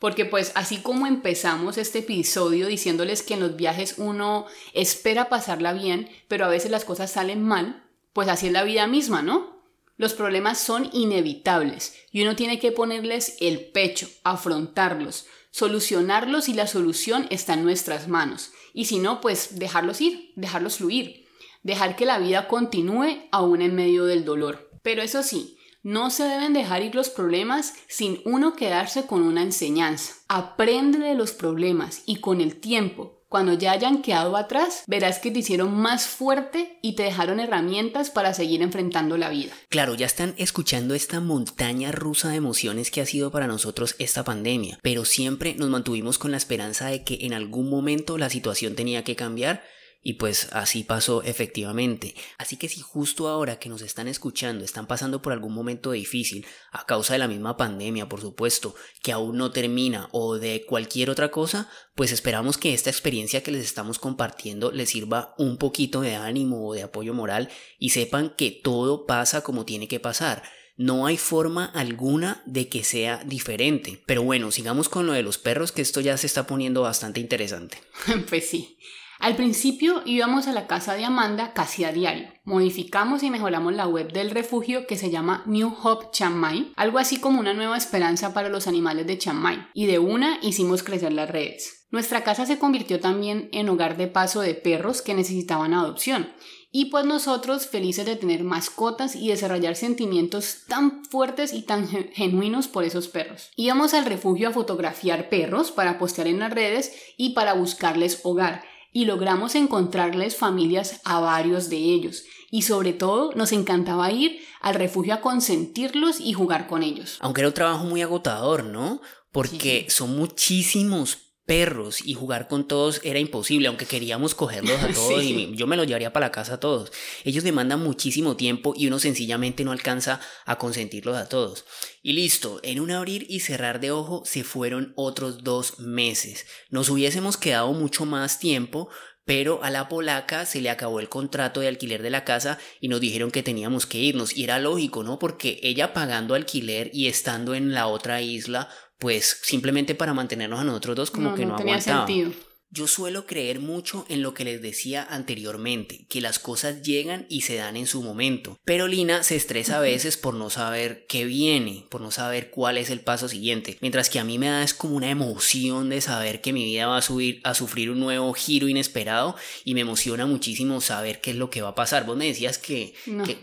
Porque pues así como empezamos este episodio diciéndoles que en los viajes uno espera pasarla bien, pero a veces las cosas salen mal, pues así es la vida misma, ¿no? Los problemas son inevitables y uno tiene que ponerles el pecho, afrontarlos, solucionarlos y la solución está en nuestras manos. Y si no, pues dejarlos ir, dejarlos fluir, dejar que la vida continúe aún en medio del dolor. Pero eso sí, no se deben dejar ir los problemas sin uno quedarse con una enseñanza. Aprende de los problemas y con el tiempo cuando ya hayan quedado atrás, verás que te hicieron más fuerte y te dejaron herramientas para seguir enfrentando la vida. Claro, ya están escuchando esta montaña rusa de emociones que ha sido para nosotros esta pandemia, pero siempre nos mantuvimos con la esperanza de que en algún momento la situación tenía que cambiar y pues así pasó efectivamente. Así que si justo ahora que nos están escuchando están pasando por algún momento difícil, a causa de la misma pandemia, por supuesto, que aún no termina o de cualquier otra cosa, pues esperamos que esta experiencia que les estamos compartiendo les sirva un poquito de ánimo o de apoyo moral y sepan que todo pasa como tiene que pasar. No hay forma alguna de que sea diferente. Pero bueno, sigamos con lo de los perros, que esto ya se está poniendo bastante interesante. pues sí. Al principio íbamos a la casa de Amanda casi a diario. Modificamos y mejoramos la web del refugio que se llama New Hope Chiang Mai, algo así como una nueva esperanza para los animales de Chiang Mai, y de una hicimos crecer las redes. Nuestra casa se convirtió también en hogar de paso de perros que necesitaban adopción, y pues nosotros felices de tener mascotas y desarrollar sentimientos tan fuertes y tan genuinos por esos perros. Íbamos al refugio a fotografiar perros para postear en las redes y para buscarles hogar y logramos encontrarles familias a varios de ellos. Y sobre todo nos encantaba ir al refugio a consentirlos y jugar con ellos. Aunque era un trabajo muy agotador, ¿no? Porque son muchísimos perros y jugar con todos era imposible, aunque queríamos cogerlos a todos y yo me los llevaría para la casa a todos. Ellos demandan muchísimo tiempo y uno sencillamente no alcanza a consentirlos a todos. Y listo, en un abrir y cerrar de ojo se fueron otros dos meses. Nos hubiésemos quedado mucho más tiempo, pero a la polaca se le acabó el contrato de alquiler de la casa y nos dijeron que teníamos que irnos. Y era lógico, ¿no? Porque ella pagando alquiler y estando en la otra isla, pues simplemente para mantenernos a nosotros dos como que no, no tenía sentido. Yo suelo creer mucho en lo que les decía anteriormente, que las cosas llegan y se dan en su momento. Pero Lina se estresa a veces por no saber qué viene, por no saber cuál es el paso siguiente. Mientras que a mí me da es como una emoción de saber que mi vida va a, subir, a sufrir un nuevo giro inesperado y me emociona muchísimo saber qué es lo que va a pasar. Vos me decías que,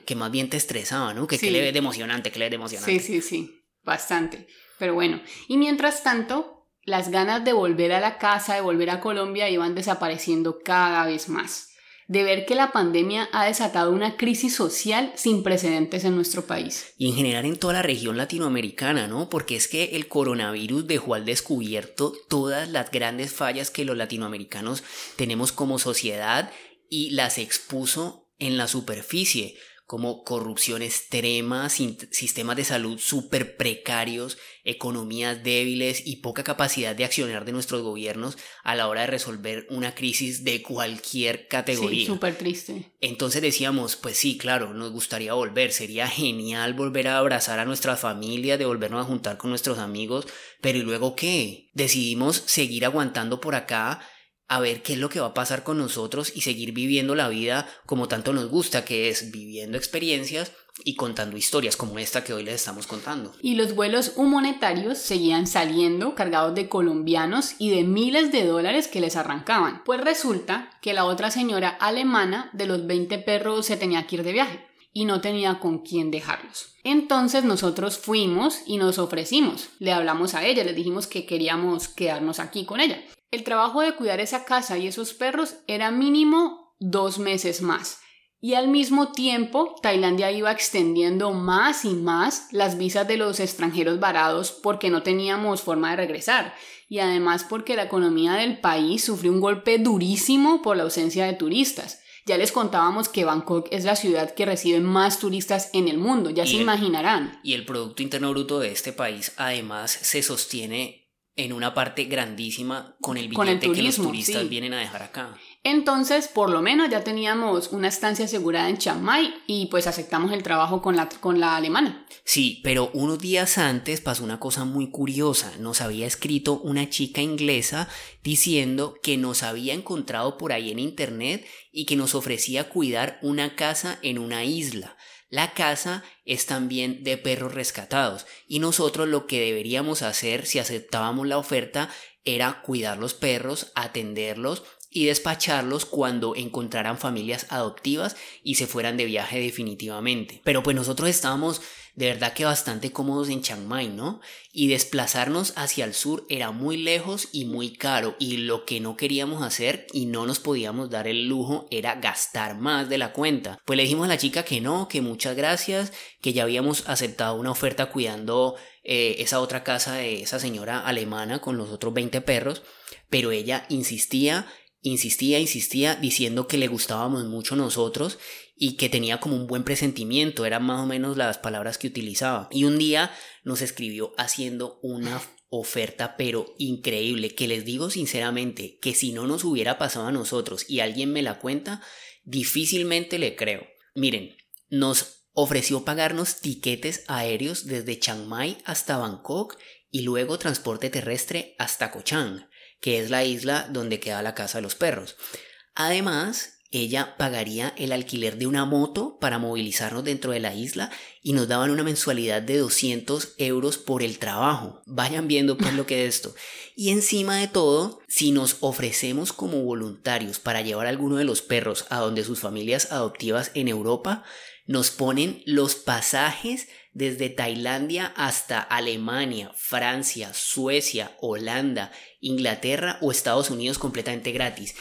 que, más bien te estresaba, ¿no? Que qué le ves de emocionante, qué le ves de emocionante. Sí, sí, sí, bastante. Pero bueno, y mientras tanto, las ganas de volver a la casa, de volver a Colombia, iban desapareciendo cada vez más. De ver que la pandemia ha desatado una crisis social sin precedentes en nuestro país. Y en general en toda la región latinoamericana, ¿no? Porque es que el coronavirus dejó al descubierto todas las grandes fallas que los latinoamericanos tenemos como sociedad y las expuso en la superficie como corrupción extrema, sistemas de salud súper precarios, economías débiles y poca capacidad de accionar de nuestros gobiernos a la hora de resolver una crisis de cualquier categoría. Sí, súper triste. Entonces decíamos, pues sí, claro, nos gustaría volver, sería genial volver a abrazar a nuestra familia, de volvernos a juntar con nuestros amigos, pero ¿y luego qué? Decidimos seguir aguantando por acá a ver qué es lo que va a pasar con nosotros y seguir viviendo la vida como tanto nos gusta, que es viviendo experiencias y contando historias como esta que hoy les estamos contando. Y los vuelos humanitarios seguían saliendo cargados de colombianos y de miles de dólares que les arrancaban. Pues resulta que la otra señora alemana de los 20 perros se tenía que ir de viaje y no tenía con quién dejarlos. Entonces nosotros fuimos y nos ofrecimos. Le hablamos a ella, le dijimos que queríamos quedarnos aquí con ella. El trabajo de cuidar esa casa y esos perros era mínimo dos meses más. Y al mismo tiempo, Tailandia iba extendiendo más y más las visas de los extranjeros varados porque no teníamos forma de regresar. Y además porque la economía del país sufrió un golpe durísimo por la ausencia de turistas. Ya les contábamos que Bangkok es la ciudad que recibe más turistas en el mundo, ya se imaginarán. Y el Producto Interno Bruto de este país además se sostiene en una parte grandísima con el billete que los turistas vienen a dejar acá. Entonces, por lo menos ya teníamos una estancia asegurada en Chiang Mai y pues aceptamos el trabajo con la, con la alemana. Sí, pero unos días antes pasó una cosa muy curiosa. Nos había escrito una chica inglesa diciendo que nos había encontrado por ahí en internet y que nos ofrecía cuidar una casa en una isla. La casa es también de perros rescatados y nosotros lo que deberíamos hacer si aceptábamos la oferta era cuidar los perros, atenderlos y despacharlos cuando encontraran familias adoptivas y se fueran de viaje definitivamente. Pero pues nosotros estábamos de verdad que bastante cómodos en Chiang Mai, ¿no? Y desplazarnos hacia el sur era muy lejos y muy caro y lo que no queríamos hacer y no nos podíamos dar el lujo era gastar más de la cuenta. Pues le dijimos a la chica que no, que muchas gracias, que ya habíamos aceptado una oferta cuidando eh, esa otra casa de esa señora alemana con los otros 20 perros, pero ella insistía insistía, insistía, diciendo que le gustábamos mucho nosotros y que tenía como un buen presentimiento, eran más o menos las palabras que utilizaba. Y un día nos escribió haciendo una oferta pero increíble, que les digo sinceramente que si no nos hubiera pasado a nosotros y alguien me la cuenta, difícilmente le creo. Miren, nos ofreció pagarnos tiquetes aéreos desde Chiang Mai hasta Bangkok y luego transporte terrestre hasta Koh Chang que es la isla donde queda la casa de los perros. Además, ella pagaría el alquiler de una moto para movilizarnos dentro de la isla y nos daban una mensualidad de 200 euros por el trabajo. Vayan viendo pues lo que es esto. Y encima de todo, si nos ofrecemos como voluntarios para llevar a alguno de los perros a donde sus familias adoptivas en Europa, nos ponen los pasajes desde Tailandia hasta Alemania, Francia, Suecia, Holanda, Inglaterra o Estados Unidos completamente gratis.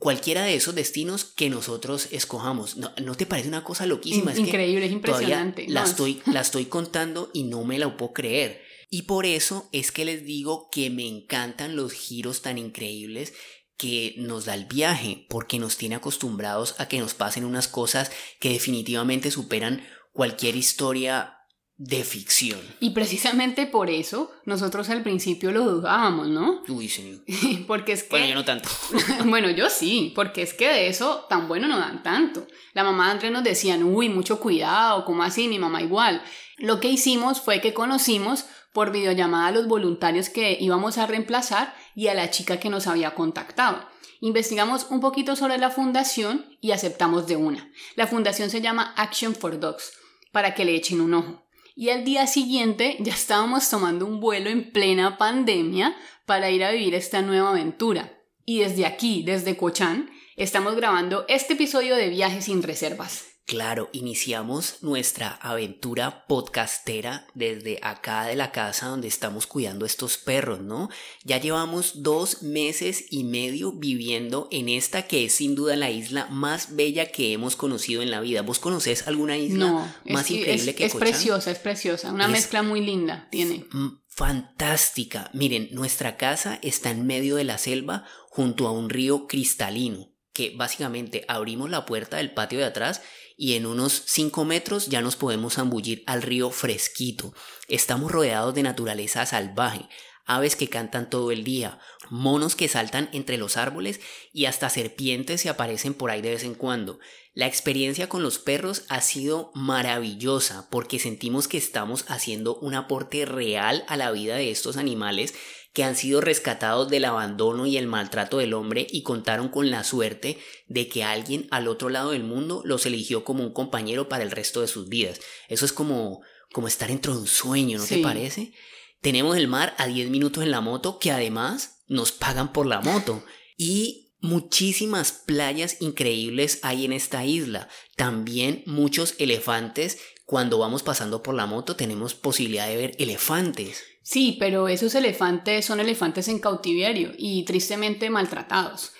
Cualquiera de esos destinos que nosotros escojamos. ¿No, te parece una cosa loquísima? Increíble, es impresionante. La, estoy, la estoy contando y no me la puedo creer. Y por eso es que les digo que me encantan los giros tan increíbles que nos da el viaje, porque nos tiene acostumbrados a que nos pasen unas cosas que definitivamente superan cualquier historia de ficción. Y precisamente por eso nosotros al principio lo dudábamos, ¿no? Uy, sí. porque es que... Bueno, yo no tanto. bueno, yo sí, porque es que de eso tan bueno no dan tanto. La mamá de Andrés nos decían, uy, mucho cuidado, ¿cómo así? Mi mamá igual. Lo que hicimos fue que conocimos por videollamada a los voluntarios que íbamos a reemplazar y a la chica que nos había contactado. Investigamos un poquito sobre la fundación y aceptamos de una. La fundación se llama Action for Dogs, para que le echen un ojo. Y al día siguiente ya estábamos tomando un vuelo en plena pandemia para ir a vivir esta nueva aventura. Y desde aquí, desde Cochán, estamos grabando este episodio de Viajes sin Reservas. Claro, iniciamos nuestra aventura podcastera desde acá de la casa donde estamos cuidando estos perros, ¿no? Ya llevamos dos meses y medio viviendo en esta que es sin duda la isla más bella que hemos conocido en la vida. ¿Vos conocés alguna isla más increíble que Es preciosa, es preciosa, una mezcla muy linda tiene. Fantástica. Miren, nuestra casa está en medio de la selva junto a un río cristalino que básicamente abrimos la puerta del patio de atrás y en unos 5 metros ya nos podemos zambullir al río fresquito. Estamos rodeados de naturaleza salvaje, aves que cantan todo el día, monos que saltan entre los árboles y hasta serpientes se aparecen por ahí de vez en cuando. La experiencia con los perros ha sido maravillosa porque sentimos que estamos haciendo un aporte real a la vida de estos animales que han sido rescatados del abandono y el maltrato del hombre y contaron con la suerte de que alguien al otro lado del mundo los eligió como un compañero para el resto de sus vidas. Eso es como, como estar dentro de un sueño, ¿no te parece? Tenemos el mar a 10 minutos en la moto que además nos pagan por la moto y muchísimas playas increíbles hay en esta isla. También muchos elefantes. Cuando vamos pasando por la moto tenemos posibilidad de ver elefantes. Sí, pero esos elefantes son elefantes en cautiverio y tristemente maltratados.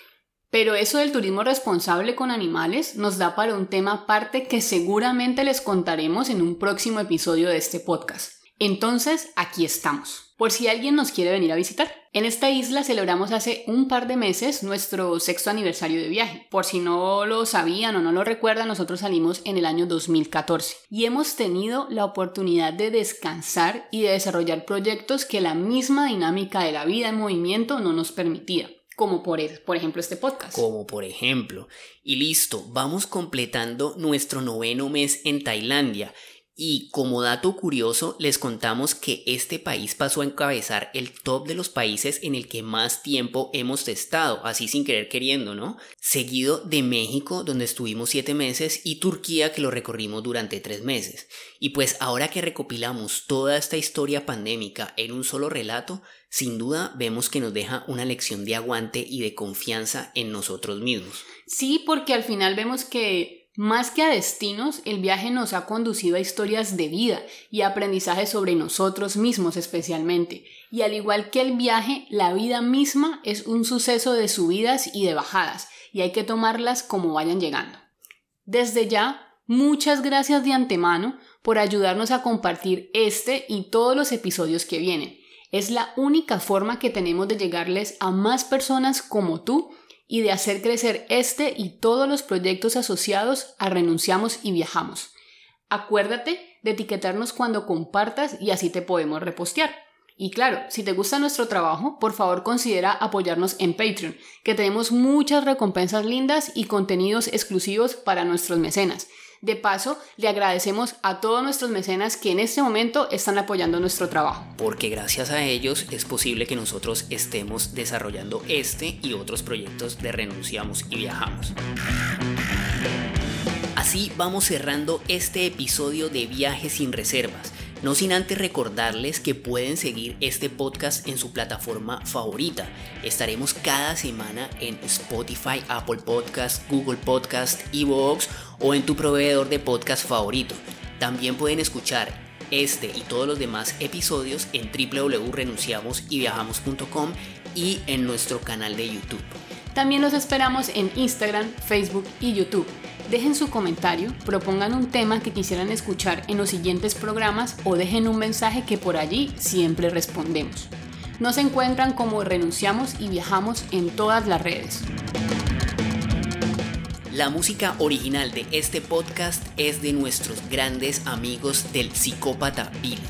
Pero eso del turismo responsable con animales nos da para un tema aparte que seguramente les contaremos en un próximo episodio de este podcast. Entonces, aquí estamos, por si alguien nos quiere venir a visitar. En esta isla celebramos hace un par de meses nuestro sexto aniversario de viaje. Por si no lo sabían o no lo recuerdan, nosotros salimos en el año 2014 y hemos tenido la oportunidad de descansar y de desarrollar proyectos que la misma dinámica de la vida en movimiento no nos permitía como por, por, ejemplo este podcast. Como por ejemplo. Y listo, vamos completando nuestro noveno mes en Tailandia y como dato curioso, les contamos que este país pasó a encabezar el top de los países en el que más tiempo hemos estado, así sin querer queriendo, ¿no? Seguido de México, donde estuvimos siete meses, y Turquía, que lo recorrimos durante tres meses. Y pues ahora que recopilamos toda esta historia pandémica en un solo relato, sin duda vemos que nos deja una lección de aguante y de confianza en nosotros mismos. Sí, porque al final vemos que más que a destinos, el viaje nos ha conducido a historias de vida y aprendizaje sobre nosotros mismos especialmente. Y al igual que el viaje, la vida misma es un suceso de subidas y de bajadas, y hay que tomarlas como vayan llegando. Desde ya, muchas gracias de antemano por ayudarnos a compartir este y todos los episodios que vienen. Es la única forma que tenemos de llegarles a más personas como tú y de hacer crecer este y todos los proyectos asociados a Renunciamos y Viajamos. Acuérdate de etiquetarnos cuando compartas y así te podemos repostear. Y claro, si te gusta nuestro trabajo, por favor considera apoyarnos en Patreon, que tenemos muchas recompensas lindas y contenidos exclusivos para nuestros mecenas. De paso, le agradecemos a todos nuestros mecenas que en este momento están apoyando nuestro trabajo. Porque gracias a ellos es posible que nosotros estemos desarrollando este y otros proyectos de Renunciamos y Viajamos. Así vamos cerrando este episodio de Viajes sin Reservas. No sin antes recordarles que pueden seguir este podcast en su plataforma favorita. Estaremos cada semana en Spotify, Apple Podcast, Google Podcast, Evox o en tu proveedor de podcast favorito. También pueden escuchar este y todos los demás episodios en www.renunciamosyviajamos.com y en nuestro canal de YouTube. También los esperamos en Instagram, Facebook y YouTube. Dejen su comentario, propongan un tema que quisieran escuchar en los siguientes programas o dejen un mensaje que por allí siempre respondemos. Nos encuentran como Renunciamos y Viajamos en todas las redes. La música original de este podcast es de nuestros grandes amigos del psicópata Bill.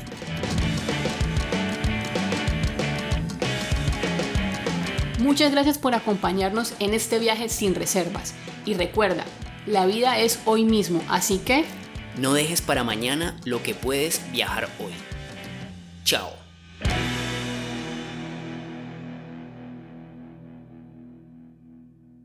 Muchas gracias por acompañarnos en este viaje sin reservas. Y recuerda, la vida es hoy mismo, así que... No dejes para mañana lo que puedes viajar hoy. Chao.